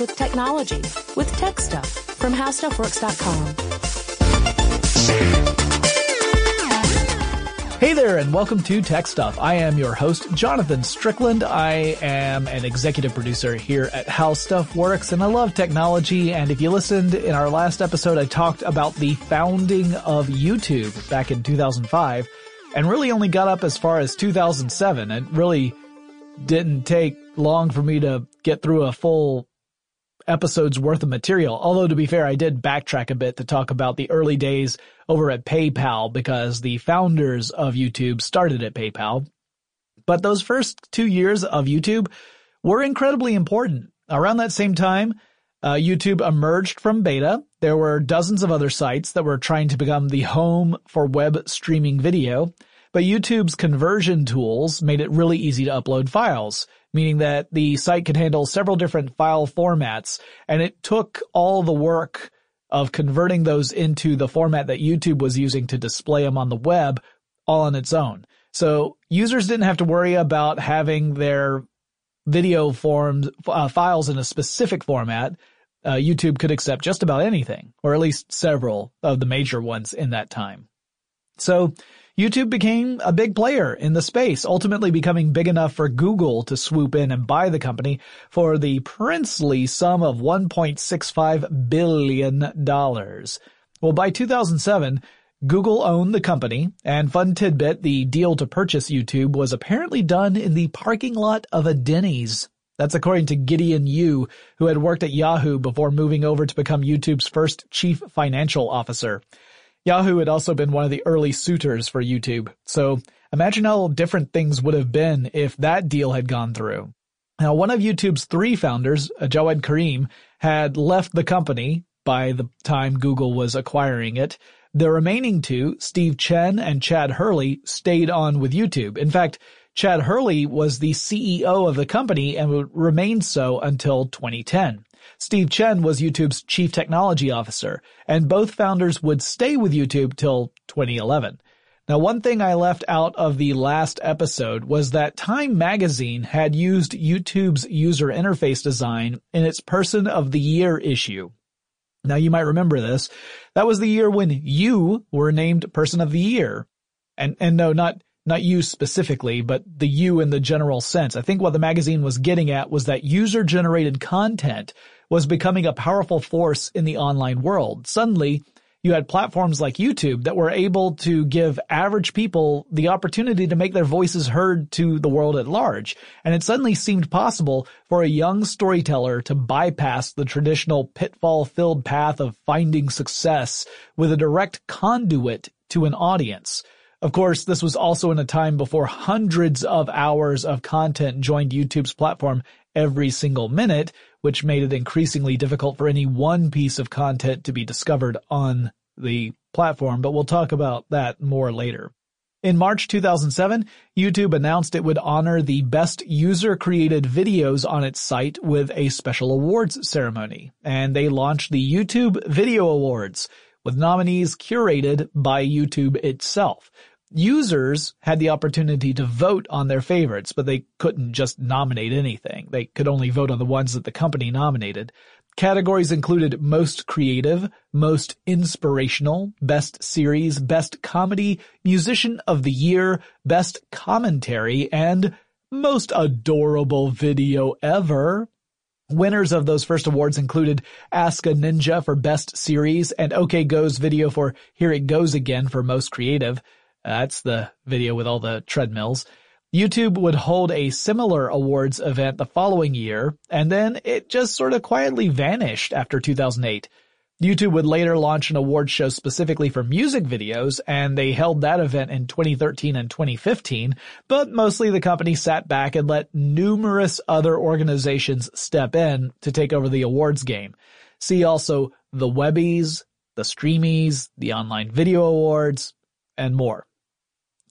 With Technology with Tech Stuff from HowStuffWorks.com. Hey there and welcome to Tech Stuff. I am your host, Jonathan Strickland. I am an executive producer here at How Stuff Works and I love technology. And if you listened in our last episode, I talked about the founding of YouTube back in 2005 and really only got up as far as 2007. It really didn't take long for me to get through a full episode's worth of material. Although to be fair, I did backtrack a bit to talk about the early days over at PayPal because the founders of YouTube started at PayPal. But those first two years of YouTube were incredibly important. Around that same time, uh, YouTube emerged from beta. There were dozens of other sites that were trying to become the home for web streaming video. But YouTube's conversion tools made it really easy to upload files, meaning that the site could handle several different file formats, and it took all the work of converting those into the format that YouTube was using to display them on the web all on its own. So users didn't have to worry about having their video forms, uh, files in a specific format. Uh, YouTube could accept just about anything, or at least several of the major ones in that time. So YouTube became a big player in the space, ultimately becoming big enough for Google to swoop in and buy the company for the princely sum of $1.65 billion. Well, by 2007, Google owned the company, and fun tidbit, the deal to purchase YouTube was apparently done in the parking lot of a Denny's. That's according to Gideon Yu, who had worked at Yahoo before moving over to become YouTube's first chief financial officer. Yahoo had also been one of the early suitors for YouTube, so imagine how different things would have been if that deal had gone through. Now, one of YouTube's three founders, uh, Jawed Karim, had left the company by the time Google was acquiring it. The remaining two, Steve Chen and Chad Hurley, stayed on with YouTube. In fact, Chad Hurley was the CEO of the company and would remain so until 2010. Steve Chen was YouTube's chief technology officer, and both founders would stay with YouTube till 2011. Now, one thing I left out of the last episode was that Time Magazine had used YouTube's user interface design in its Person of the Year issue. Now, you might remember this. That was the year when you were named Person of the Year. And, and no, not, not you specifically, but the you in the general sense. I think what the magazine was getting at was that user generated content was becoming a powerful force in the online world. Suddenly, you had platforms like YouTube that were able to give average people the opportunity to make their voices heard to the world at large. And it suddenly seemed possible for a young storyteller to bypass the traditional pitfall filled path of finding success with a direct conduit to an audience. Of course, this was also in a time before hundreds of hours of content joined YouTube's platform every single minute, which made it increasingly difficult for any one piece of content to be discovered on the platform, but we'll talk about that more later. In March 2007, YouTube announced it would honor the best user created videos on its site with a special awards ceremony, and they launched the YouTube Video Awards with nominees curated by YouTube itself. Users had the opportunity to vote on their favorites, but they couldn't just nominate anything. They could only vote on the ones that the company nominated. Categories included most creative, most inspirational, best series, best comedy, musician of the year, best commentary, and most adorable video ever. Winners of those first awards included Ask a Ninja for Best Series and OK Go's video for Here It Goes Again for Most Creative. That's the video with all the treadmills. YouTube would hold a similar awards event the following year, and then it just sort of quietly vanished after 2008. YouTube would later launch an award show specifically for music videos, and they held that event in 2013 and 2015, but mostly the company sat back and let numerous other organizations step in to take over the awards game. See also the Webbies, the Streamies, the Online Video Awards, and more.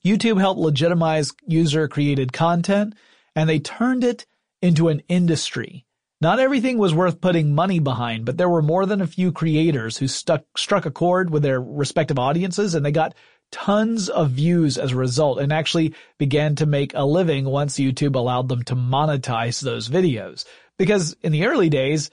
YouTube helped legitimize user created content and they turned it into an industry. Not everything was worth putting money behind, but there were more than a few creators who stuck, struck a chord with their respective audiences and they got tons of views as a result and actually began to make a living once YouTube allowed them to monetize those videos. Because in the early days,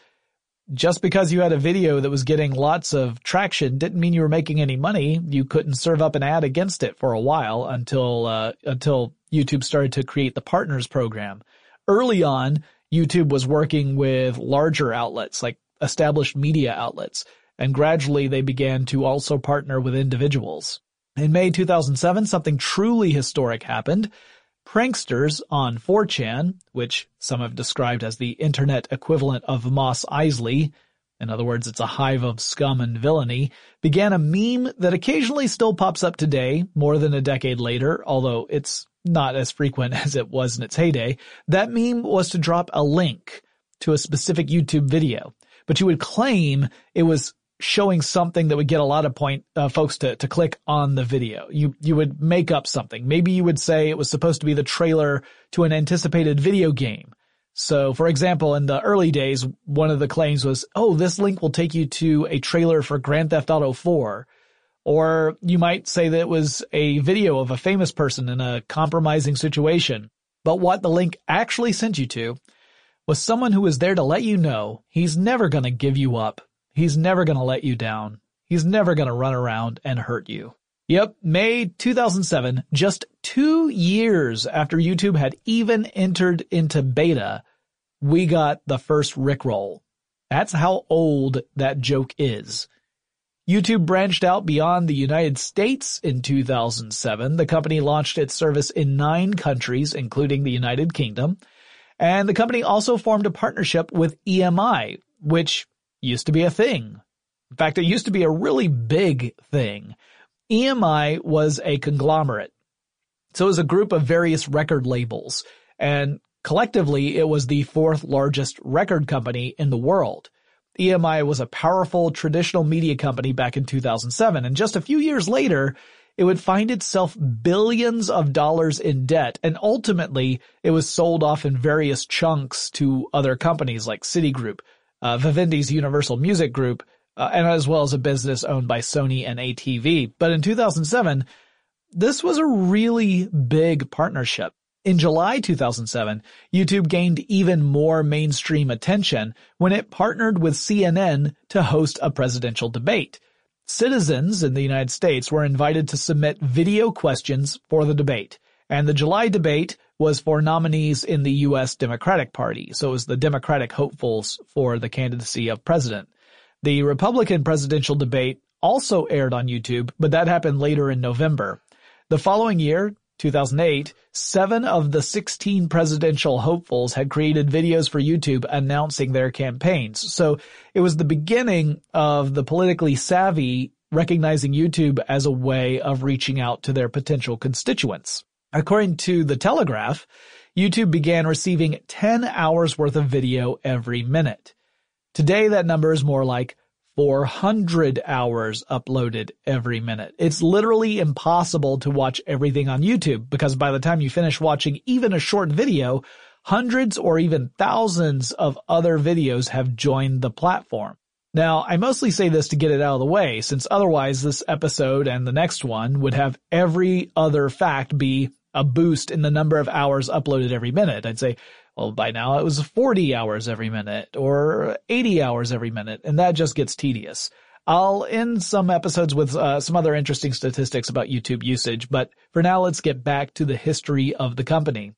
just because you had a video that was getting lots of traction didn't mean you were making any money. You couldn't serve up an ad against it for a while until, uh, until YouTube started to create the partners program. Early on, YouTube was working with larger outlets like established media outlets, and gradually they began to also partner with individuals. In May 2007, something truly historic happened. Pranksters on 4chan, which some have described as the internet equivalent of Mos Eisley, in other words, it's a hive of scum and villainy, began a meme that occasionally still pops up today, more than a decade later, although it's not as frequent as it was in its heyday. That meme was to drop a link to a specific YouTube video, but you would claim it was showing something that would get a lot of point uh, folks to to click on the video. You you would make up something. Maybe you would say it was supposed to be the trailer to an anticipated video game. So, for example, in the early days, one of the claims was, "Oh, this link will take you to a trailer for Grand Theft Auto 4." Or you might say that it was a video of a famous person in a compromising situation. But what the link actually sent you to was someone who was there to let you know he's never going to give you up He's never going to let you down. He's never going to run around and hurt you. Yep, May 2007, just two years after YouTube had even entered into beta, we got the first Rickroll. That's how old that joke is. YouTube branched out beyond the United States in 2007. The company launched its service in nine countries, including the United Kingdom. And the company also formed a partnership with EMI, which used to be a thing. In fact, it used to be a really big thing. EMI was a conglomerate. So it was a group of various record labels and collectively it was the fourth largest record company in the world. EMI was a powerful traditional media company back in 2007 and just a few years later, it would find itself billions of dollars in debt and ultimately it was sold off in various chunks to other companies like Citigroup, uh, Vivendi's Universal Music Group, uh, and as well as a business owned by Sony and ATV. But in 2007, this was a really big partnership. In July 2007, YouTube gained even more mainstream attention when it partnered with CNN to host a presidential debate. Citizens in the United States were invited to submit video questions for the debate, and the July debate was for nominees in the U.S. Democratic Party. So it was the Democratic hopefuls for the candidacy of president. The Republican presidential debate also aired on YouTube, but that happened later in November. The following year, 2008, seven of the 16 presidential hopefuls had created videos for YouTube announcing their campaigns. So it was the beginning of the politically savvy recognizing YouTube as a way of reaching out to their potential constituents. According to The Telegraph, YouTube began receiving 10 hours worth of video every minute. Today that number is more like 400 hours uploaded every minute. It's literally impossible to watch everything on YouTube because by the time you finish watching even a short video, hundreds or even thousands of other videos have joined the platform. Now, I mostly say this to get it out of the way, since otherwise this episode and the next one would have every other fact be a boost in the number of hours uploaded every minute. I'd say, well, by now it was 40 hours every minute or 80 hours every minute, and that just gets tedious. I'll end some episodes with uh, some other interesting statistics about YouTube usage, but for now let's get back to the history of the company.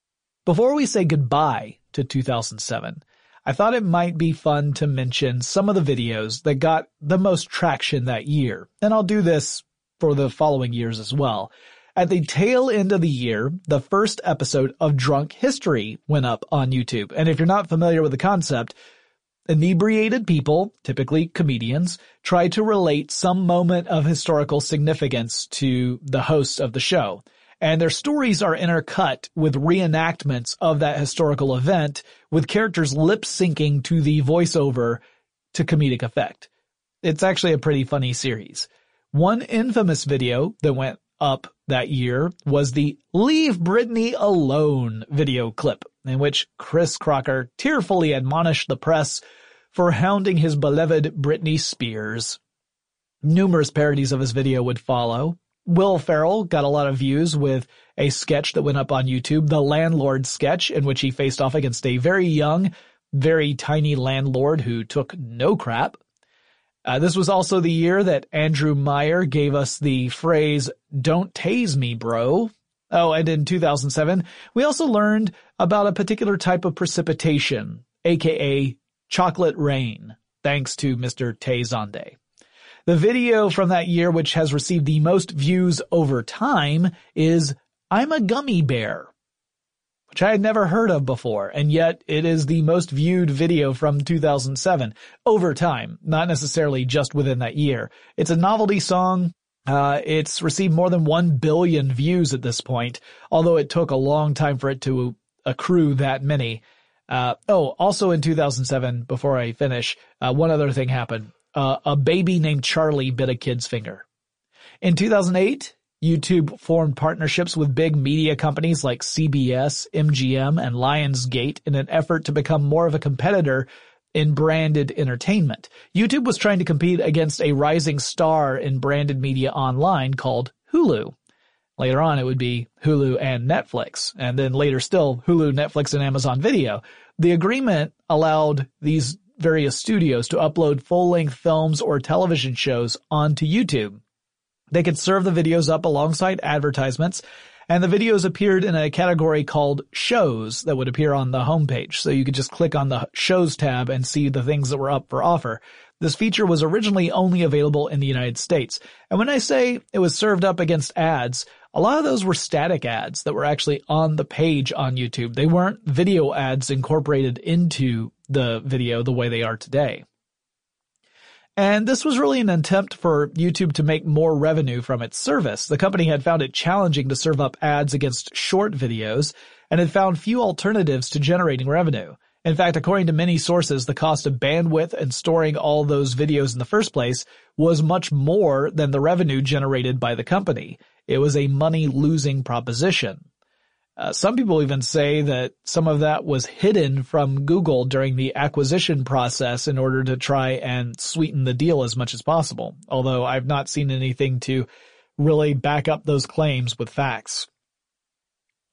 Before we say goodbye to 2007, I thought it might be fun to mention some of the videos that got the most traction that year, and I'll do this for the following years as well. At the tail end of the year, the first episode of Drunk History went up on YouTube. And if you're not familiar with the concept, inebriated people, typically comedians, try to relate some moment of historical significance to the host of the show. And their stories are intercut with reenactments of that historical event with characters lip syncing to the voiceover to comedic effect. It's actually a pretty funny series. One infamous video that went up that year was the Leave Britney Alone video clip in which Chris Crocker tearfully admonished the press for hounding his beloved Britney Spears. Numerous parodies of his video would follow. Will Ferrell got a lot of views with a sketch that went up on YouTube, the landlord sketch in which he faced off against a very young very tiny landlord who took no crap. Uh, this was also the year that Andrew Meyer gave us the phrase, don't tase me, bro. Oh, and in 2007, we also learned about a particular type of precipitation, aka chocolate rain, thanks to Mr. Tay Zonday. The video from that year which has received the most views over time is I'm a Gummy Bear, which I had never heard of before, and yet it is the most viewed video from 2007 over time, not necessarily just within that year. It's a novelty song. Uh, it's received more than 1 billion views at this point, although it took a long time for it to accrue that many. Uh, oh, also in 2007, before I finish, uh, one other thing happened. Uh, a baby named Charlie bit a kid's finger. In 2008, YouTube formed partnerships with big media companies like CBS, MGM, and Lionsgate in an effort to become more of a competitor in branded entertainment. YouTube was trying to compete against a rising star in branded media online called Hulu. Later on, it would be Hulu and Netflix, and then later still Hulu, Netflix, and Amazon Video. The agreement allowed these various studios to upload full-length films or television shows onto YouTube. They could serve the videos up alongside advertisements, and the videos appeared in a category called shows that would appear on the homepage. So you could just click on the shows tab and see the things that were up for offer. This feature was originally only available in the United States. And when I say it was served up against ads, a lot of those were static ads that were actually on the page on YouTube. They weren't video ads incorporated into the video the way they are today. And this was really an attempt for YouTube to make more revenue from its service. The company had found it challenging to serve up ads against short videos and had found few alternatives to generating revenue. In fact, according to many sources, the cost of bandwidth and storing all those videos in the first place was much more than the revenue generated by the company. It was a money losing proposition. Uh, some people even say that some of that was hidden from Google during the acquisition process in order to try and sweeten the deal as much as possible. Although I've not seen anything to really back up those claims with facts.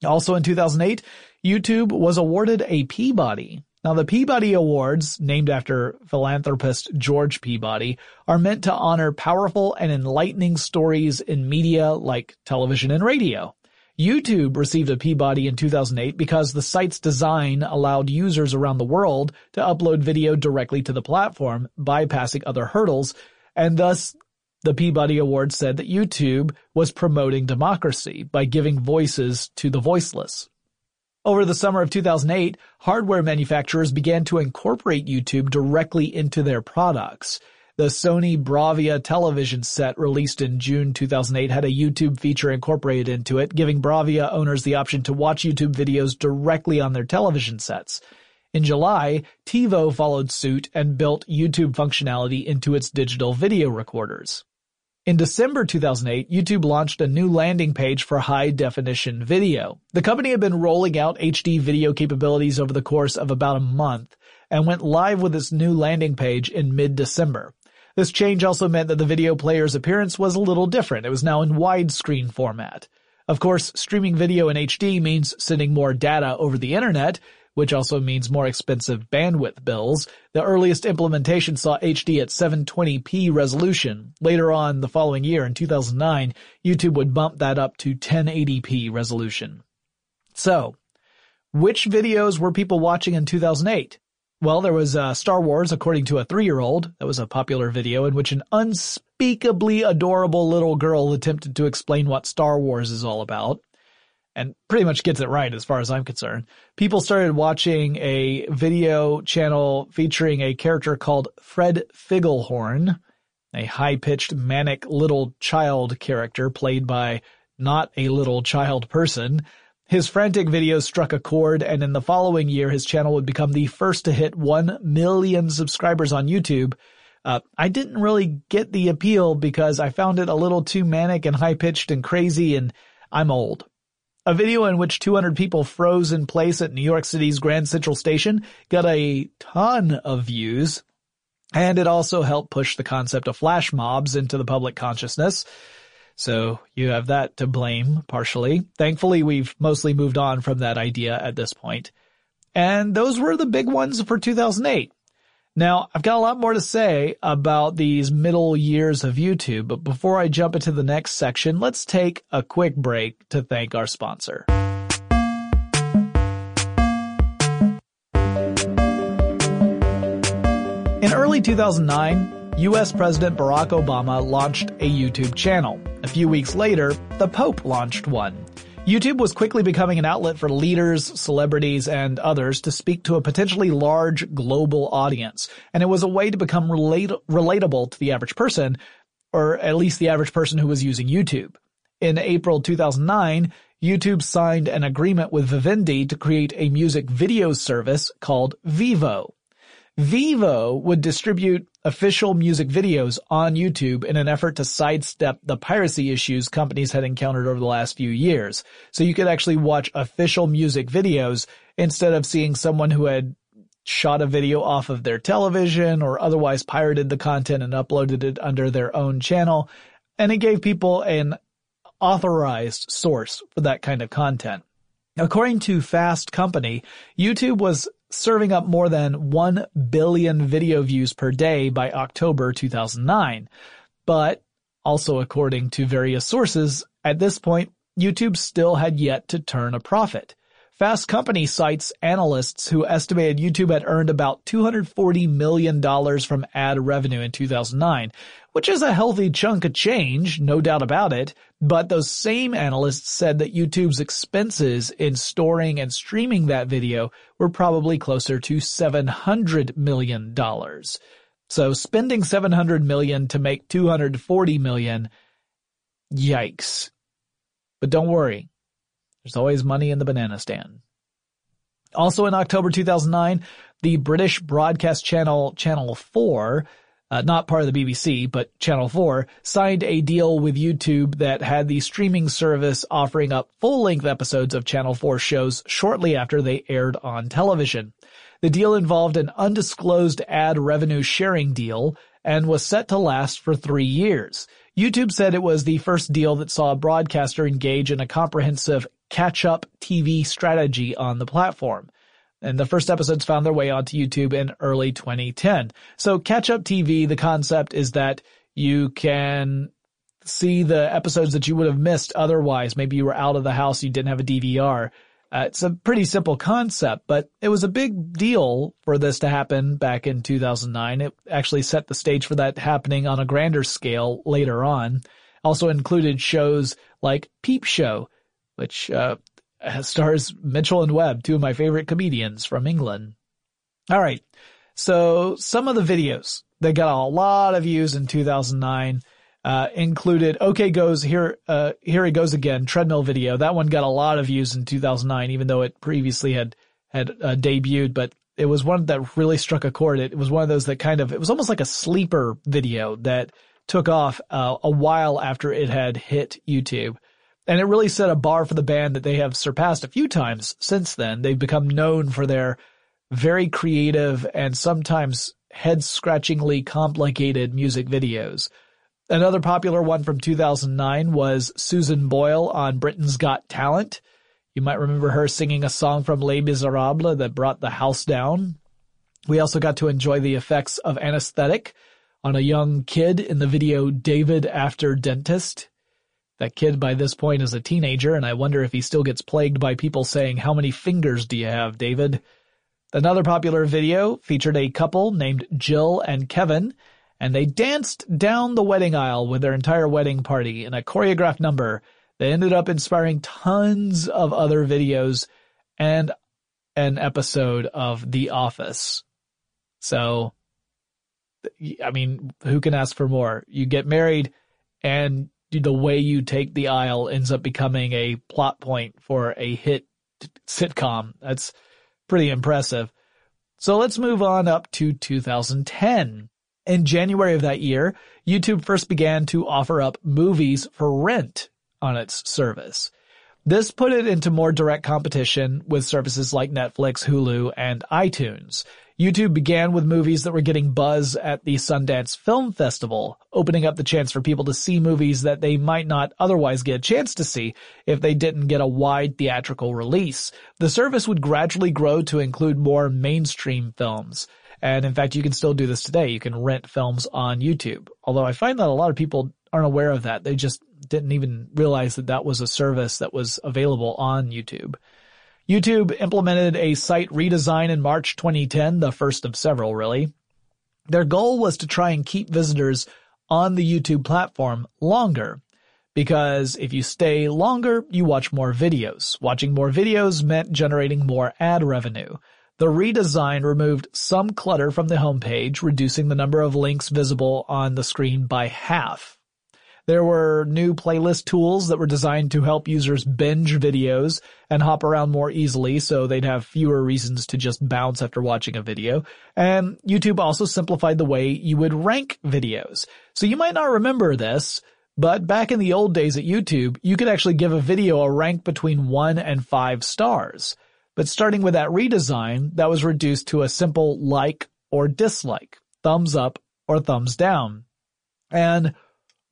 Also in 2008, YouTube was awarded a Peabody. Now the Peabody Awards, named after philanthropist George Peabody, are meant to honor powerful and enlightening stories in media like television and radio. YouTube received a Peabody in 2008 because the site's design allowed users around the world to upload video directly to the platform, bypassing other hurdles, and thus the Peabody Award said that YouTube was promoting democracy by giving voices to the voiceless. Over the summer of 2008, hardware manufacturers began to incorporate YouTube directly into their products. The Sony Bravia television set released in June 2008 had a YouTube feature incorporated into it, giving Bravia owners the option to watch YouTube videos directly on their television sets. In July, TiVo followed suit and built YouTube functionality into its digital video recorders. In December 2008, YouTube launched a new landing page for high definition video. The company had been rolling out HD video capabilities over the course of about a month and went live with its new landing page in mid-December. This change also meant that the video player's appearance was a little different. It was now in widescreen format. Of course, streaming video in HD means sending more data over the internet, which also means more expensive bandwidth bills. The earliest implementation saw HD at 720p resolution. Later on the following year, in 2009, YouTube would bump that up to 1080p resolution. So, which videos were people watching in 2008? Well, there was uh, Star Wars According to a Three-Year-Old. That was a popular video in which an unspeakably adorable little girl attempted to explain what Star Wars is all about. And pretty much gets it right as far as I'm concerned. People started watching a video channel featuring a character called Fred Figglehorn, a high-pitched manic little child character played by not a little child person his frantic videos struck a chord, and in the following year, his channel would become the first to hit 1 million subscribers on YouTube. Uh, I didn't really get the appeal because I found it a little too manic and high-pitched and crazy, and I'm old. A video in which 200 people froze in place at New York City's Grand Central Station got a ton of views, and it also helped push the concept of flash mobs into the public consciousness. So you have that to blame partially. Thankfully, we've mostly moved on from that idea at this point. And those were the big ones for 2008. Now, I've got a lot more to say about these middle years of YouTube, but before I jump into the next section, let's take a quick break to thank our sponsor. In early 2009, US President Barack Obama launched a YouTube channel. A few weeks later, the Pope launched one. YouTube was quickly becoming an outlet for leaders, celebrities, and others to speak to a potentially large global audience, and it was a way to become relate- relatable to the average person, or at least the average person who was using YouTube. In April 2009, YouTube signed an agreement with Vivendi to create a music video service called Vevo. Vevo would distribute official music videos on YouTube in an effort to sidestep the piracy issues companies had encountered over the last few years. So you could actually watch official music videos instead of seeing someone who had shot a video off of their television or otherwise pirated the content and uploaded it under their own channel. And it gave people an authorized source for that kind of content. According to Fast Company, YouTube was serving up more than 1 billion video views per day by October 2009. But also according to various sources, at this point, YouTube still had yet to turn a profit. Fast Company cites analysts who estimated YouTube had earned about $240 million from ad revenue in 2009, which is a healthy chunk of change, no doubt about it, but those same analysts said that YouTube's expenses in storing and streaming that video were probably closer to $700 million. So spending $700 million to make $240 million, yikes. But don't worry, there's always money in the banana stand. Also in October 2009, the British broadcast channel Channel 4, uh, not part of the BBC, but Channel 4, signed a deal with YouTube that had the streaming service offering up full-length episodes of Channel 4 shows shortly after they aired on television. The deal involved an undisclosed ad revenue sharing deal and was set to last for three years. YouTube said it was the first deal that saw a broadcaster engage in a comprehensive catch-up TV strategy on the platform. And the first episodes found their way onto YouTube in early 2010. So catch-up TV, the concept is that you can see the episodes that you would have missed otherwise. Maybe you were out of the house, you didn't have a DVR. Uh, it's a pretty simple concept, but it was a big deal for this to happen back in 2009. It actually set the stage for that happening on a grander scale later on. Also included shows like Peep Show, which uh, stars Mitchell and Webb, two of my favorite comedians from England. All right. So some of the videos that got a lot of views in 2009 uh, included OK Goes here uh, here He goes again treadmill video. That one got a lot of views in 2009 even though it previously had had uh, debuted, but it was one that really struck a chord. It was one of those that kind of it was almost like a sleeper video that took off uh, a while after it had hit YouTube. And it really set a bar for the band that they have surpassed a few times since then. They've become known for their very creative and sometimes head-scratchingly complicated music videos. Another popular one from 2009 was Susan Boyle on Britain's Got Talent. You might remember her singing a song from Les Miserables that brought the house down. We also got to enjoy the effects of anesthetic on a young kid in the video David After Dentist. That kid by this point is a teenager, and I wonder if he still gets plagued by people saying, how many fingers do you have, David? Another popular video featured a couple named Jill and Kevin, and they danced down the wedding aisle with their entire wedding party in a choreographed number that ended up inspiring tons of other videos and an episode of The Office. So, I mean, who can ask for more? You get married and the way you take the aisle ends up becoming a plot point for a hit sitcom. That's pretty impressive. So let's move on up to 2010. In January of that year, YouTube first began to offer up movies for rent on its service. This put it into more direct competition with services like Netflix, Hulu, and iTunes. YouTube began with movies that were getting buzz at the Sundance Film Festival, opening up the chance for people to see movies that they might not otherwise get a chance to see if they didn't get a wide theatrical release. The service would gradually grow to include more mainstream films. And in fact, you can still do this today. You can rent films on YouTube. Although I find that a lot of people aren't aware of that. They just didn't even realize that that was a service that was available on YouTube. YouTube implemented a site redesign in March 2010, the first of several really. Their goal was to try and keep visitors on the YouTube platform longer. Because if you stay longer, you watch more videos. Watching more videos meant generating more ad revenue. The redesign removed some clutter from the homepage, reducing the number of links visible on the screen by half. There were new playlist tools that were designed to help users binge videos and hop around more easily so they'd have fewer reasons to just bounce after watching a video. And YouTube also simplified the way you would rank videos. So you might not remember this, but back in the old days at YouTube, you could actually give a video a rank between one and five stars. But starting with that redesign, that was reduced to a simple like or dislike, thumbs up or thumbs down. And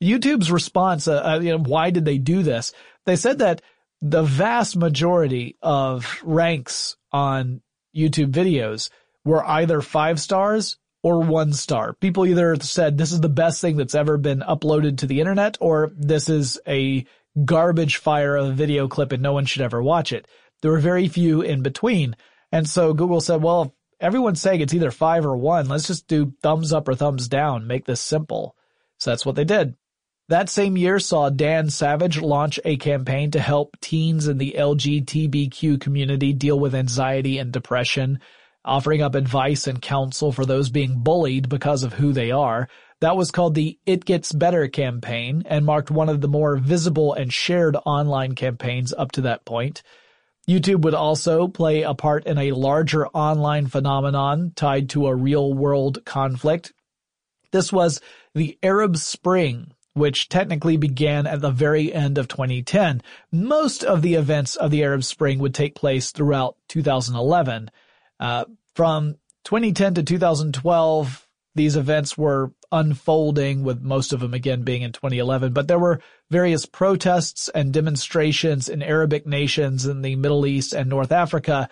YouTube's response, uh, uh, you know, why did they do this? They said that the vast majority of ranks on YouTube videos were either five stars or one star. People either said this is the best thing that's ever been uploaded to the internet or this is a garbage fire of a video clip and no one should ever watch it. There were very few in between. And so Google said, well, everyone's saying it's either five or one. Let's just do thumbs up or thumbs down. Make this simple. So that's what they did. That same year saw Dan Savage launch a campaign to help teens in the LGBTQ community deal with anxiety and depression, offering up advice and counsel for those being bullied because of who they are. That was called the It Gets Better campaign and marked one of the more visible and shared online campaigns up to that point. YouTube would also play a part in a larger online phenomenon tied to a real world conflict. This was the Arab Spring, which technically began at the very end of 2010. Most of the events of the Arab Spring would take place throughout 2011. Uh, from 2010 to 2012, these events were unfolding with most of them again being in 2011, but there were various protests and demonstrations in Arabic nations in the Middle East and North Africa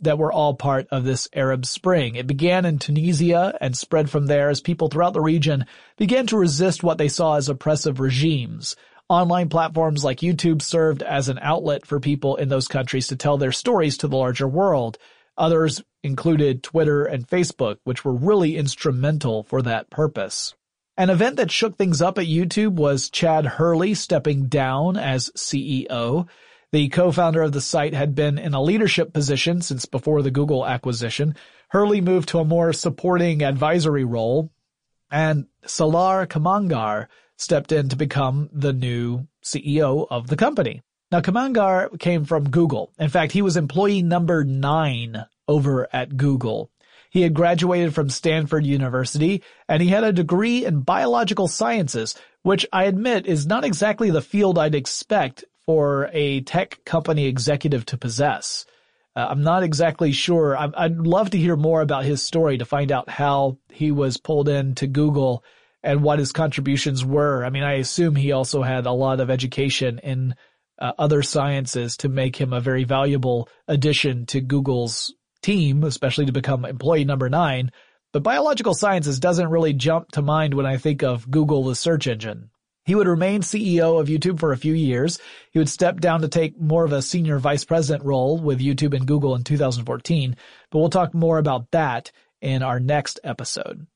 that were all part of this Arab Spring. It began in Tunisia and spread from there as people throughout the region began to resist what they saw as oppressive regimes. Online platforms like YouTube served as an outlet for people in those countries to tell their stories to the larger world. Others included Twitter and Facebook, which were really instrumental for that purpose. An event that shook things up at YouTube was Chad Hurley stepping down as CEO. The co-founder of the site had been in a leadership position since before the Google acquisition. Hurley moved to a more supporting advisory role, and Salar Kamangar stepped in to become the new CEO of the company. Now, Kamangar came from Google. In fact, he was employee number nine over at Google. He had graduated from Stanford University, and he had a degree in biological sciences, which I admit is not exactly the field I'd expect for a tech company executive to possess. Uh, I'm not exactly sure. I, I'd love to hear more about his story to find out how he was pulled into Google and what his contributions were. I mean, I assume he also had a lot of education in uh, other sciences to make him a very valuable addition to Google's team, especially to become employee number nine. But biological sciences doesn't really jump to mind when I think of Google, the search engine. He would remain CEO of YouTube for a few years. He would step down to take more of a senior vice president role with YouTube and Google in 2014, but we'll talk more about that in our next episode.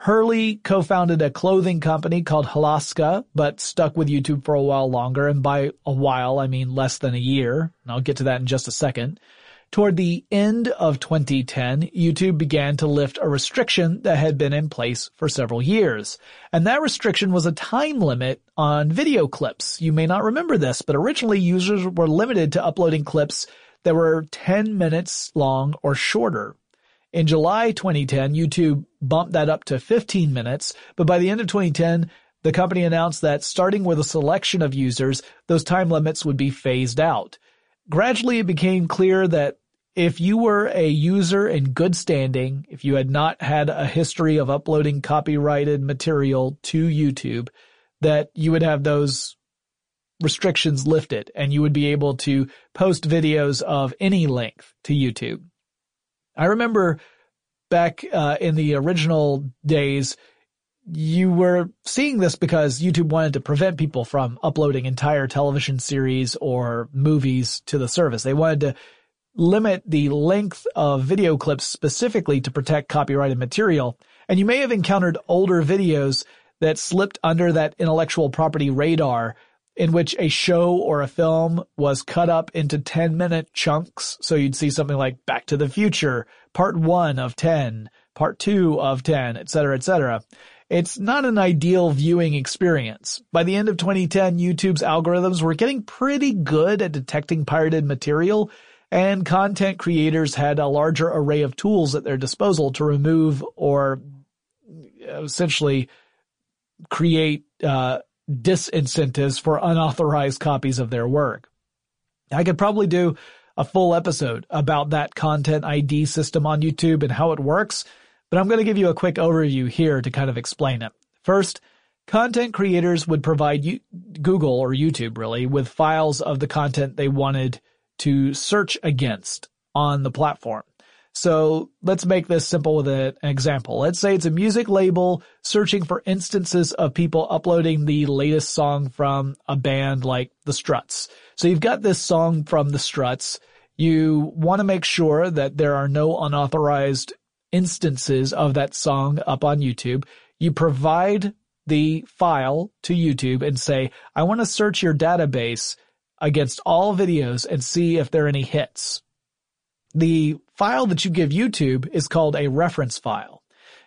Hurley co-founded a clothing company called Halaska, but stuck with YouTube for a while longer, and by a while I mean less than a year, and I'll get to that in just a second. Toward the end of 2010, YouTube began to lift a restriction that had been in place for several years. And that restriction was a time limit on video clips. You may not remember this, but originally users were limited to uploading clips that were 10 minutes long or shorter. In July 2010, YouTube bumped that up to 15 minutes, but by the end of 2010, the company announced that starting with a selection of users, those time limits would be phased out. Gradually, it became clear that if you were a user in good standing, if you had not had a history of uploading copyrighted material to YouTube, that you would have those restrictions lifted and you would be able to post videos of any length to YouTube. I remember back uh, in the original days, you were seeing this because YouTube wanted to prevent people from uploading entire television series or movies to the service. They wanted to limit the length of video clips specifically to protect copyrighted material. And you may have encountered older videos that slipped under that intellectual property radar in which a show or a film was cut up into 10 minute chunks. So you'd see something like Back to the Future, part one of 10, part two of 10, etc., etc. It's not an ideal viewing experience. By the end of 2010, YouTube's algorithms were getting pretty good at detecting pirated material, and content creators had a larger array of tools at their disposal to remove or essentially create uh, disincentives for unauthorized copies of their work. I could probably do a full episode about that content ID system on YouTube and how it works, but I'm going to give you a quick overview here to kind of explain it. First, content creators would provide you, Google or YouTube really with files of the content they wanted to search against on the platform. So let's make this simple with an example. Let's say it's a music label searching for instances of people uploading the latest song from a band like the Struts. So you've got this song from the Struts. You want to make sure that there are no unauthorized instances of that song up on YouTube. You provide the file to YouTube and say, I want to search your database against all videos and see if there are any hits. The file that you give YouTube is called a reference file.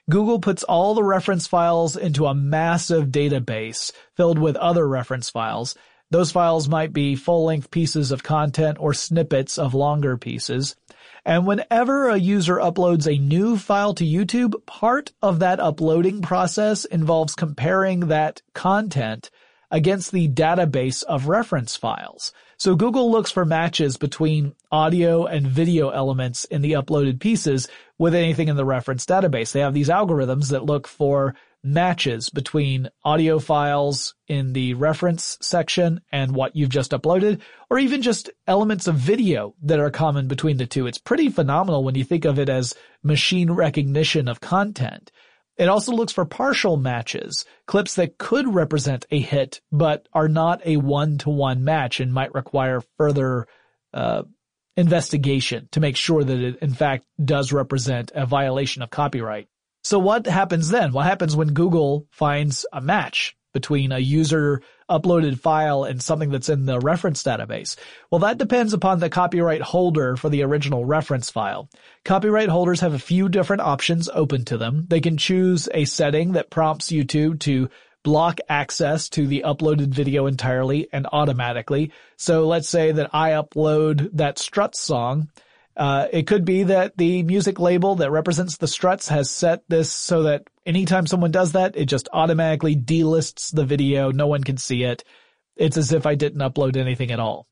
Google puts all the reference files into a massive database filled with other reference files. Those files might be full-length pieces of content or snippets of longer pieces. And whenever a user uploads a new file to YouTube, part of that uploading process involves comparing that content against the database of reference files. So Google looks for matches between audio and video elements in the uploaded pieces with anything in the reference database. They have these algorithms that look for matches between audio files in the reference section and what you've just uploaded, or even just elements of video that are common between the two. It's pretty phenomenal when you think of it as machine recognition of content. It also looks for partial matches, clips that could represent a hit, but are not a one-to-one match and might require further uh, investigation to make sure that it in fact does represent a violation of copyright. So what happens then? What happens when Google finds a match between a user uploaded file and something that's in the reference database? Well, that depends upon the copyright holder for the original reference file. Copyright holders have a few different options open to them. They can choose a setting that prompts YouTube to block access to the uploaded video entirely and automatically. So let's say that I upload that Struts song uh, it could be that the music label that represents the struts has set this so that anytime someone does that, it just automatically delists the video. No one can see it. It's as if I didn't upload anything at all.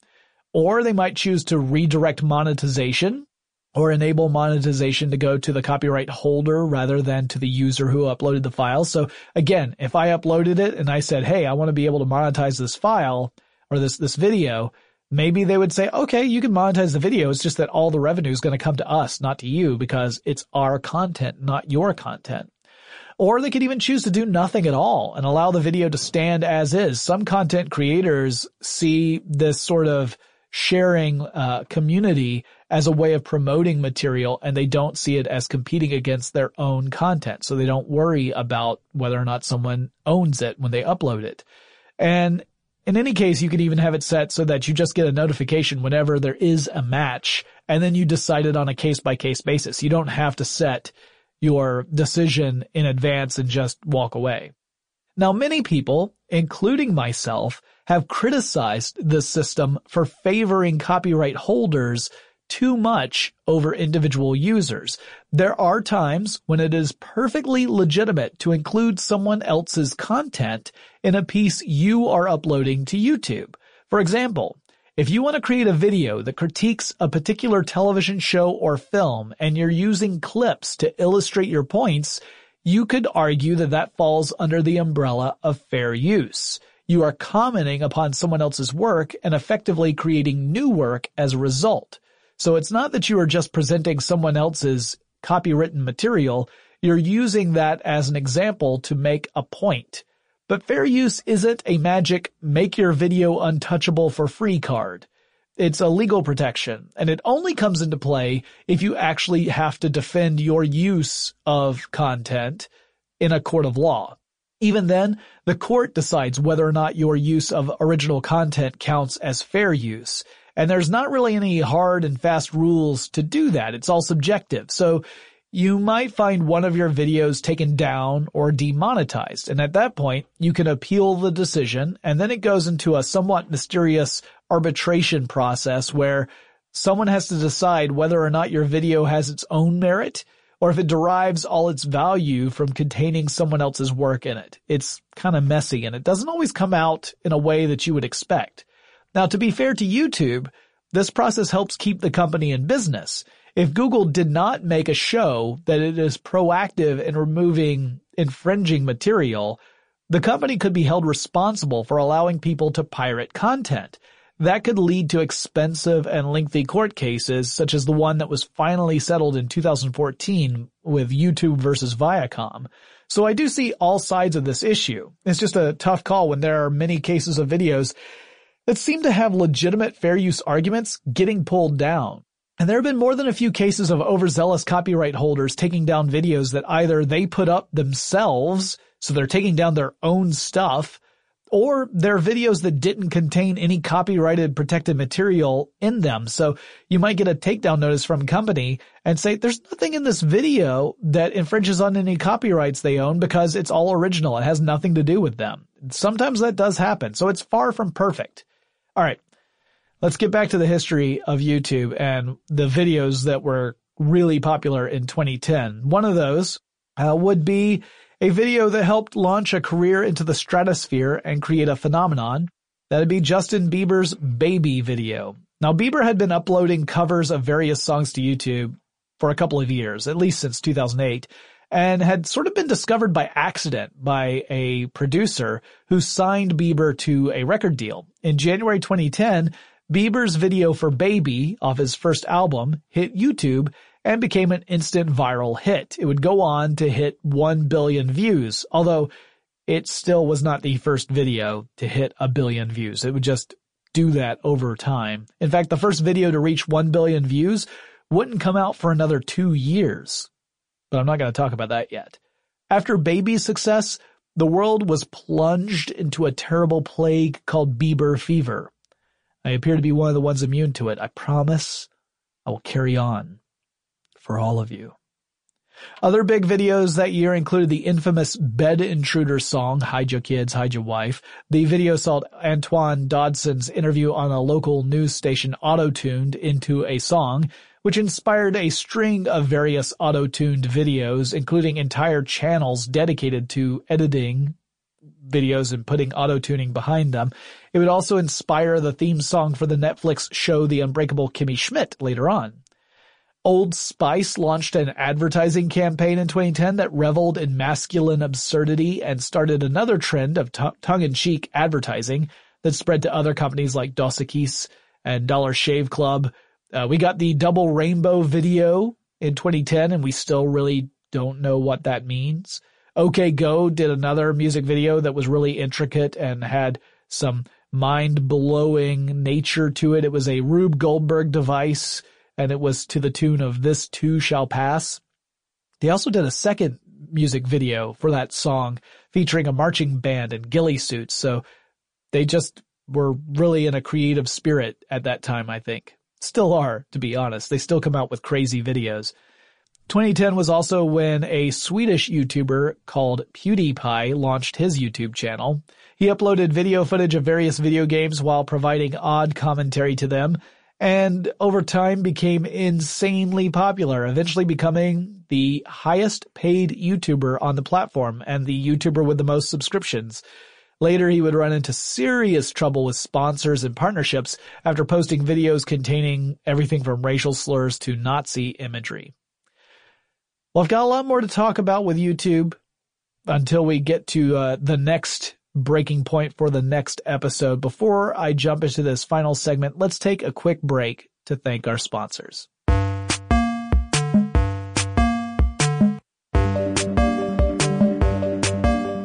Or they might choose to redirect monetization or enable monetization to go to the copyright holder rather than to the user who uploaded the file. So again, if I uploaded it and I said, Hey, I want to be able to monetize this file or this, this video, maybe they would say, okay, you can monetize the video. It's just that all the revenue is going to come to us, not to you, because it's our content, not your content. Or they could even choose to do nothing at all and allow the video to stand as is. Some content creators see this sort of sharing uh, community as a way of promoting material and they don't see it as competing against their own content. So they don't worry about whether or not someone owns it when they upload it. And in any case, you could even have it set so that you just get a notification whenever there is a match and then you decide it on a case by case basis. You don't have to set your decision in advance and just walk away. Now, many people, including myself, have criticized this system for favoring copyright holders too much over individual users. There are times when it is perfectly legitimate to include someone else's content in a piece you are uploading to YouTube. For example, if you want to create a video that critiques a particular television show or film and you're using clips to illustrate your points, you could argue that that falls under the umbrella of fair use. You are commenting upon someone else's work and effectively creating new work as a result. So it's not that you are just presenting someone else's copywritten material, you're using that as an example to make a point. But fair use isn't a magic make your video untouchable for free card. It's a legal protection, and it only comes into play if you actually have to defend your use of content in a court of law. Even then, the court decides whether or not your use of original content counts as fair use. And there's not really any hard and fast rules to do that. It's all subjective. So you might find one of your videos taken down or demonetized. And at that point, you can appeal the decision and then it goes into a somewhat mysterious arbitration process where someone has to decide whether or not your video has its own merit or if it derives all its value from containing someone else's work in it. It's kind of messy and it doesn't always come out in a way that you would expect. Now, to be fair to YouTube, this process helps keep the company in business. If Google did not make a show that it is proactive in removing infringing material, the company could be held responsible for allowing people to pirate content. That could lead to expensive and lengthy court cases, such as the one that was finally settled in 2014 with YouTube versus Viacom. So I do see all sides of this issue. It's just a tough call when there are many cases of videos that seem to have legitimate fair use arguments getting pulled down. And there have been more than a few cases of overzealous copyright holders taking down videos that either they put up themselves, so they're taking down their own stuff, or they're videos that didn't contain any copyrighted protected material in them. So you might get a takedown notice from a company and say, there's nothing in this video that infringes on any copyrights they own because it's all original. It has nothing to do with them. Sometimes that does happen. So it's far from perfect. All right. Let's get back to the history of YouTube and the videos that were really popular in 2010. One of those uh, would be a video that helped launch a career into the stratosphere and create a phenomenon. That'd be Justin Bieber's Baby video. Now, Bieber had been uploading covers of various songs to YouTube for a couple of years, at least since 2008, and had sort of been discovered by accident by a producer who signed Bieber to a record deal. In January 2010, Bieber's video for Baby off his first album hit YouTube and became an instant viral hit. It would go on to hit 1 billion views, although it still was not the first video to hit a billion views. It would just do that over time. In fact, the first video to reach 1 billion views wouldn't come out for another two years. But I'm not going to talk about that yet. After Baby's success, the world was plunged into a terrible plague called Bieber fever. I appear to be one of the ones immune to it. I promise I will carry on for all of you. Other big videos that year included the infamous Bed Intruder song, Hide Your Kids, Hide Your Wife. The video saw Antoine Dodson's interview on a local news station auto-tuned into a song, which inspired a string of various auto-tuned videos, including entire channels dedicated to editing videos and putting auto-tuning behind them. It would also inspire the theme song for the Netflix show The Unbreakable Kimmy Schmidt later on. Old Spice launched an advertising campaign in 2010 that reveled in masculine absurdity and started another trend of t- tongue-in-cheek advertising that spread to other companies like Dos Equis and Dollar Shave Club. Uh, we got the double rainbow video in 2010 and we still really don't know what that means. OK Go did another music video that was really intricate and had some mind-blowing nature to it. It was a Rube Goldberg device and it was to the tune of This Too Shall Pass. They also did a second music video for that song featuring a marching band in ghillie suits. So they just were really in a creative spirit at that time, I think. Still are, to be honest. They still come out with crazy videos. 2010 was also when a Swedish YouTuber called PewDiePie launched his YouTube channel. He uploaded video footage of various video games while providing odd commentary to them, and over time became insanely popular, eventually becoming the highest paid YouTuber on the platform and the YouTuber with the most subscriptions. Later, he would run into serious trouble with sponsors and partnerships after posting videos containing everything from racial slurs to Nazi imagery. Well, I've got a lot more to talk about with YouTube until we get to uh, the next breaking point for the next episode. Before I jump into this final segment, let's take a quick break to thank our sponsors.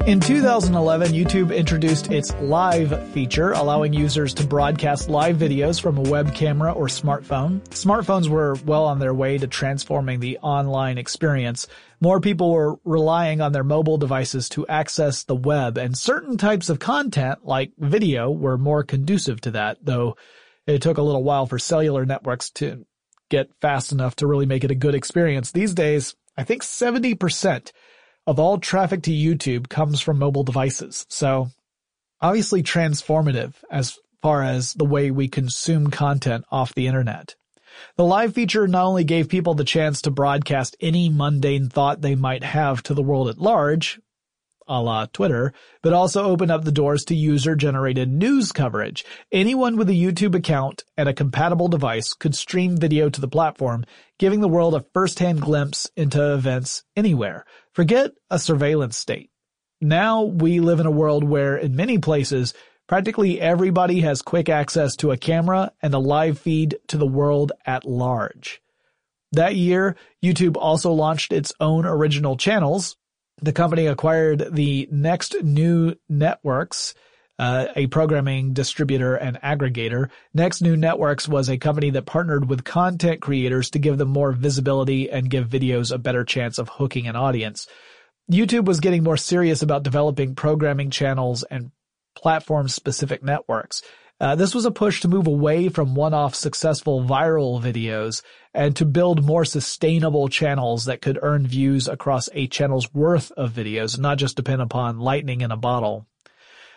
In 2011, YouTube introduced its Live feature, allowing users to broadcast live videos from a web camera or smartphone. Smartphones were well on their way to transforming the online experience. More people were relying on their mobile devices to access the web, and certain types of content, like video, were more conducive to that, though it took a little while for cellular networks to get fast enough to really make it a good experience. These days, I think 70% of all traffic to YouTube comes from mobile devices. So obviously transformative as far as the way we consume content off the internet. The live feature not only gave people the chance to broadcast any mundane thought they might have to the world at large, a la Twitter, but also opened up the doors to user-generated news coverage. Anyone with a YouTube account and a compatible device could stream video to the platform, giving the world a first-hand glimpse into events anywhere. Forget a surveillance state. Now we live in a world where, in many places, practically everybody has quick access to a camera and a live feed to the world at large. That year, YouTube also launched its own original channels. The company acquired the Next New Networks, uh, a programming distributor and aggregator. Next New Networks was a company that partnered with content creators to give them more visibility and give videos a better chance of hooking an audience. YouTube was getting more serious about developing programming channels and platform specific networks. Uh, this was a push to move away from one-off successful viral videos and to build more sustainable channels that could earn views across a channel's worth of videos, not just depend upon lightning in a bottle.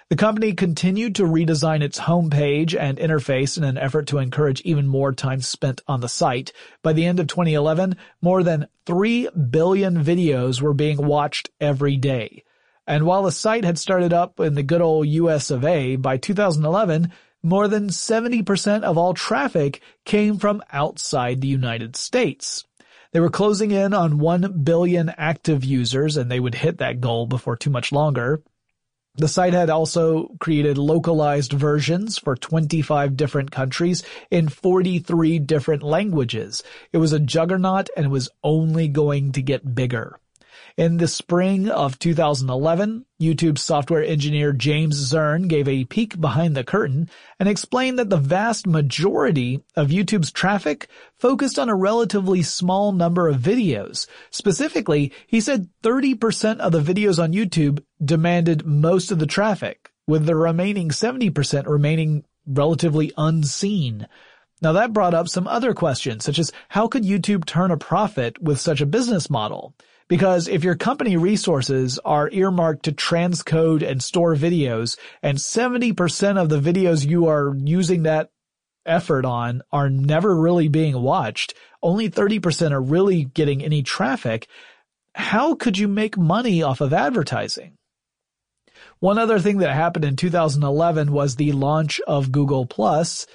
The company continued to redesign its homepage and interface in an effort to encourage even more time spent on the site. By the end of 2011, more than 3 billion videos were being watched every day. And while the site had started up in the good old US of A, by 2011, more than 70% of all traffic came from outside the United States. They were closing in on 1 billion active users and they would hit that goal before too much longer. The site had also created localized versions for 25 different countries in 43 different languages. It was a juggernaut and it was only going to get bigger. In the spring of 2011, YouTube software engineer James Zern gave a peek behind the curtain and explained that the vast majority of YouTube's traffic focused on a relatively small number of videos. Specifically, he said 30% of the videos on YouTube demanded most of the traffic, with the remaining 70% remaining relatively unseen. Now that brought up some other questions, such as how could YouTube turn a profit with such a business model? Because if your company resources are earmarked to transcode and store videos, and 70% of the videos you are using that effort on are never really being watched, only 30% are really getting any traffic, how could you make money off of advertising? One other thing that happened in 2011 was the launch of Google Plus,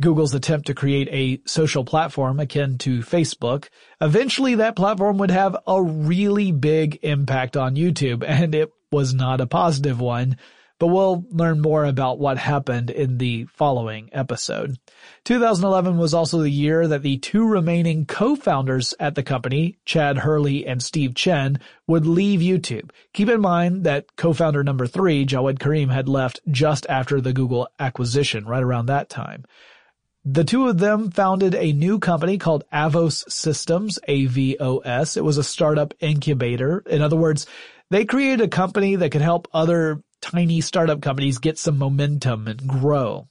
Google's attempt to create a social platform akin to Facebook. Eventually that platform would have a really big impact on YouTube and it was not a positive one, but we'll learn more about what happened in the following episode. 2011 was also the year that the two remaining co-founders at the company, Chad Hurley and Steve Chen, would leave YouTube. Keep in mind that co-founder number three, Jawed Karim, had left just after the Google acquisition, right around that time. The two of them founded a new company called Avos Systems, AVOS. It was a startup incubator. In other words, they created a company that could help other tiny startup companies get some momentum and grow.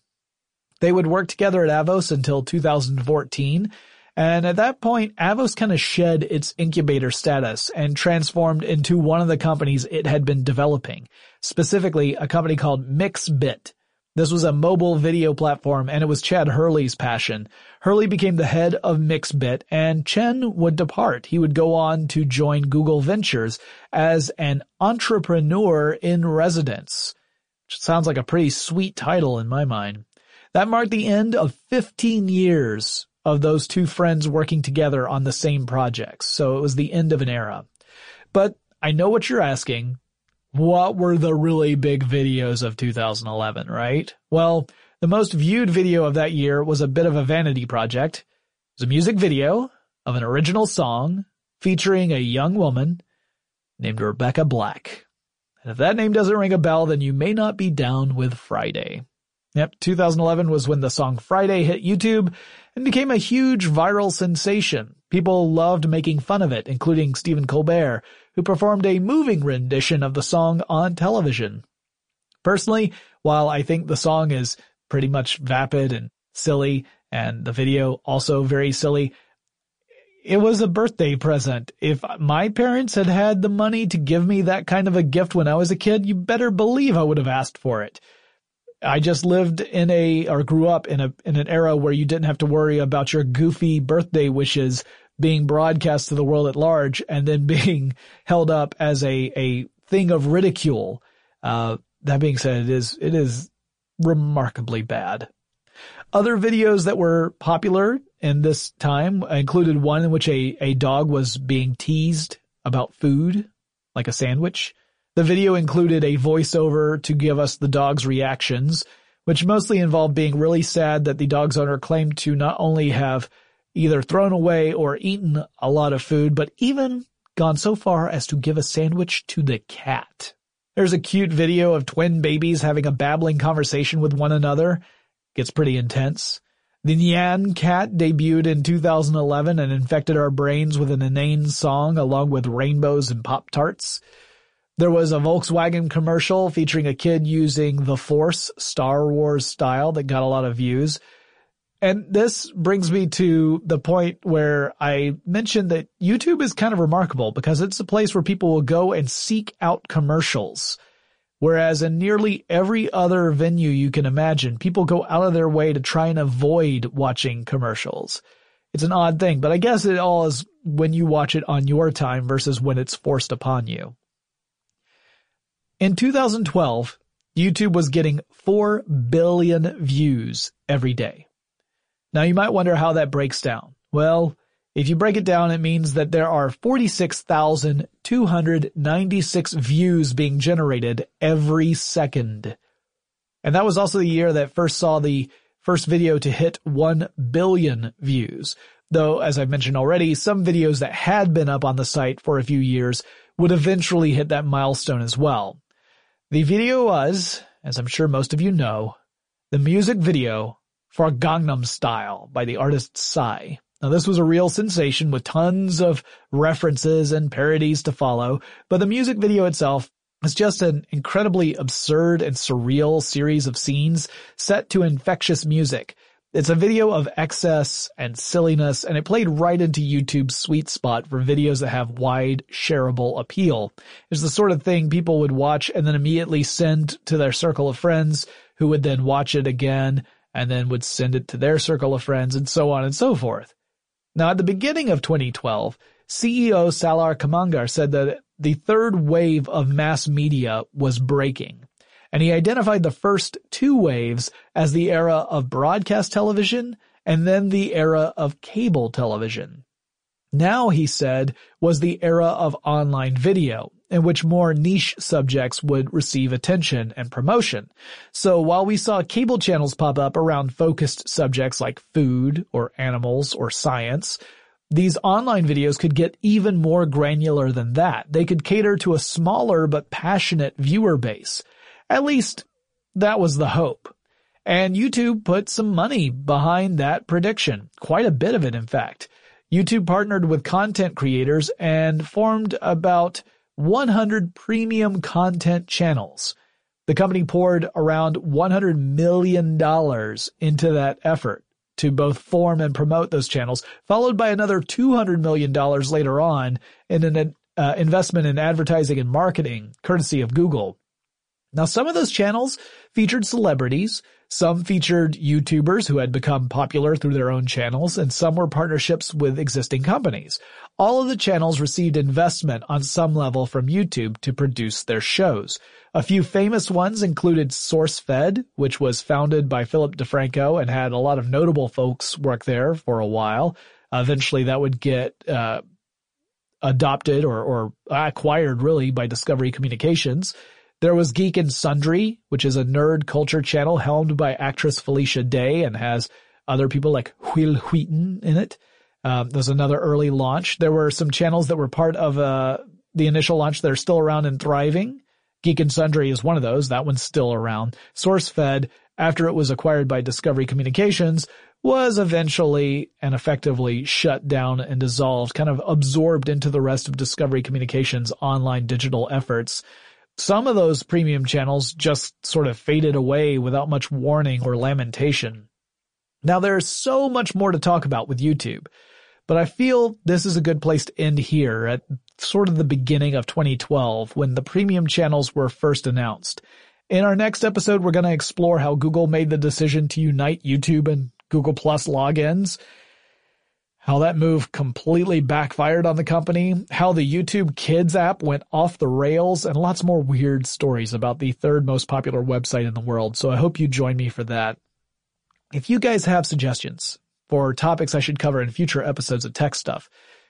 They would work together at Avos until 2014. And at that point, Avos kind of shed its incubator status and transformed into one of the companies it had been developing, specifically a company called Mixbit. This was a mobile video platform and it was Chad Hurley's passion. Hurley became the head of Mixbit and Chen would depart. He would go on to join Google Ventures as an entrepreneur in residence. Which sounds like a pretty sweet title in my mind. That marked the end of 15 years of those two friends working together on the same projects. So it was the end of an era. But I know what you're asking. What were the really big videos of 2011, right? Well, the most viewed video of that year was a bit of a vanity project. It was a music video of an original song featuring a young woman named Rebecca Black. And if that name doesn't ring a bell, then you may not be down with Friday. Yep, 2011 was when the song Friday hit YouTube and became a huge viral sensation. People loved making fun of it, including Stephen Colbert, who performed a moving rendition of the song on television. Personally, while I think the song is pretty much vapid and silly, and the video also very silly, it was a birthday present. If my parents had had the money to give me that kind of a gift when I was a kid, you better believe I would have asked for it. I just lived in a, or grew up in a, in an era where you didn't have to worry about your goofy birthday wishes being broadcast to the world at large and then being held up as a, a thing of ridicule. Uh, that being said, it is, it is remarkably bad. Other videos that were popular in this time included one in which a, a dog was being teased about food, like a sandwich. The video included a voiceover to give us the dog's reactions, which mostly involved being really sad that the dog's owner claimed to not only have either thrown away or eaten a lot of food, but even gone so far as to give a sandwich to the cat. There's a cute video of twin babies having a babbling conversation with one another. Gets pretty intense. The Nyan cat debuted in 2011 and infected our brains with an inane song along with rainbows and Pop Tarts. There was a Volkswagen commercial featuring a kid using the Force Star Wars style that got a lot of views. And this brings me to the point where I mentioned that YouTube is kind of remarkable because it's a place where people will go and seek out commercials. Whereas in nearly every other venue you can imagine, people go out of their way to try and avoid watching commercials. It's an odd thing, but I guess it all is when you watch it on your time versus when it's forced upon you. In 2012, YouTube was getting 4 billion views every day. Now you might wonder how that breaks down. Well, if you break it down, it means that there are 46,296 views being generated every second. And that was also the year that first saw the first video to hit 1 billion views. Though, as I've mentioned already, some videos that had been up on the site for a few years would eventually hit that milestone as well. The video was, as I'm sure most of you know, the music video for Gangnam Style by the artist Psy. Now this was a real sensation with tons of references and parodies to follow, but the music video itself is just an incredibly absurd and surreal series of scenes set to infectious music. It's a video of excess and silliness, and it played right into YouTube's sweet spot for videos that have wide, shareable appeal. It's the sort of thing people would watch and then immediately send to their circle of friends, who would then watch it again, and then would send it to their circle of friends and so on and so forth. Now at the beginning of 2012, CEO Salar Kamangar said that the third wave of mass media was breaking, and he identified the first two waves as the era of broadcast television and then the era of cable television. Now, he said, was the era of online video, in which more niche subjects would receive attention and promotion. So while we saw cable channels pop up around focused subjects like food or animals or science, these online videos could get even more granular than that. They could cater to a smaller but passionate viewer base. At least that was the hope. And YouTube put some money behind that prediction. Quite a bit of it, in fact. YouTube partnered with content creators and formed about 100 premium content channels. The company poured around $100 million into that effort to both form and promote those channels, followed by another $200 million later on in an uh, investment in advertising and marketing, courtesy of Google. Now, some of those channels featured celebrities, some featured YouTubers who had become popular through their own channels, and some were partnerships with existing companies. All of the channels received investment on some level from YouTube to produce their shows. A few famous ones included SourceFed, which was founded by Philip DeFranco and had a lot of notable folks work there for a while. Eventually that would get, uh, adopted or, or acquired really by Discovery Communications. There was Geek and Sundry, which is a nerd culture channel helmed by actress Felicia Day and has other people like Wil Wheaton in it. Um, there's another early launch. There were some channels that were part of uh, the initial launch that are still around and thriving. Geek and Sundry is one of those. That one's still around. SourceFed, after it was acquired by Discovery Communications, was eventually and effectively shut down and dissolved, kind of absorbed into the rest of Discovery Communications online digital efforts. Some of those premium channels just sort of faded away without much warning or lamentation. Now there's so much more to talk about with YouTube, but I feel this is a good place to end here at sort of the beginning of 2012 when the premium channels were first announced. In our next episode, we're going to explore how Google made the decision to unite YouTube and Google Plus logins how that move completely backfired on the company, how the YouTube Kids app went off the rails, and lots more weird stories about the third most popular website in the world. So I hope you join me for that. If you guys have suggestions for topics I should cover in future episodes of Tech Stuff,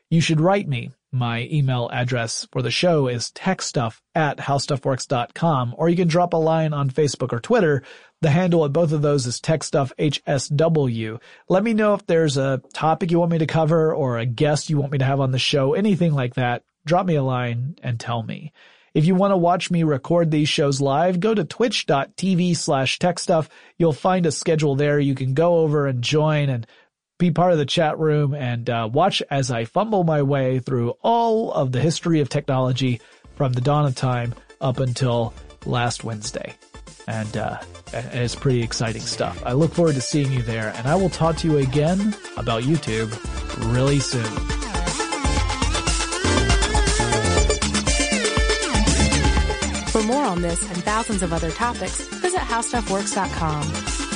you should write me. My email address for the show is techstuff at howstuffworks.com, or you can drop a line on Facebook or Twitter. The handle of both of those is techstuffhsw. Let me know if there's a topic you want me to cover or a guest you want me to have on the show, anything like that. Drop me a line and tell me. If you want to watch me record these shows live, go to twitch.tv slash techstuff. You'll find a schedule there. You can go over and join and be part of the chat room and uh, watch as I fumble my way through all of the history of technology from the dawn of time up until last Wednesday. And, uh, it's pretty exciting stuff. I look forward to seeing you there and I will talk to you again about YouTube really soon. For more on this and thousands of other topics, visit howstuffworks.com.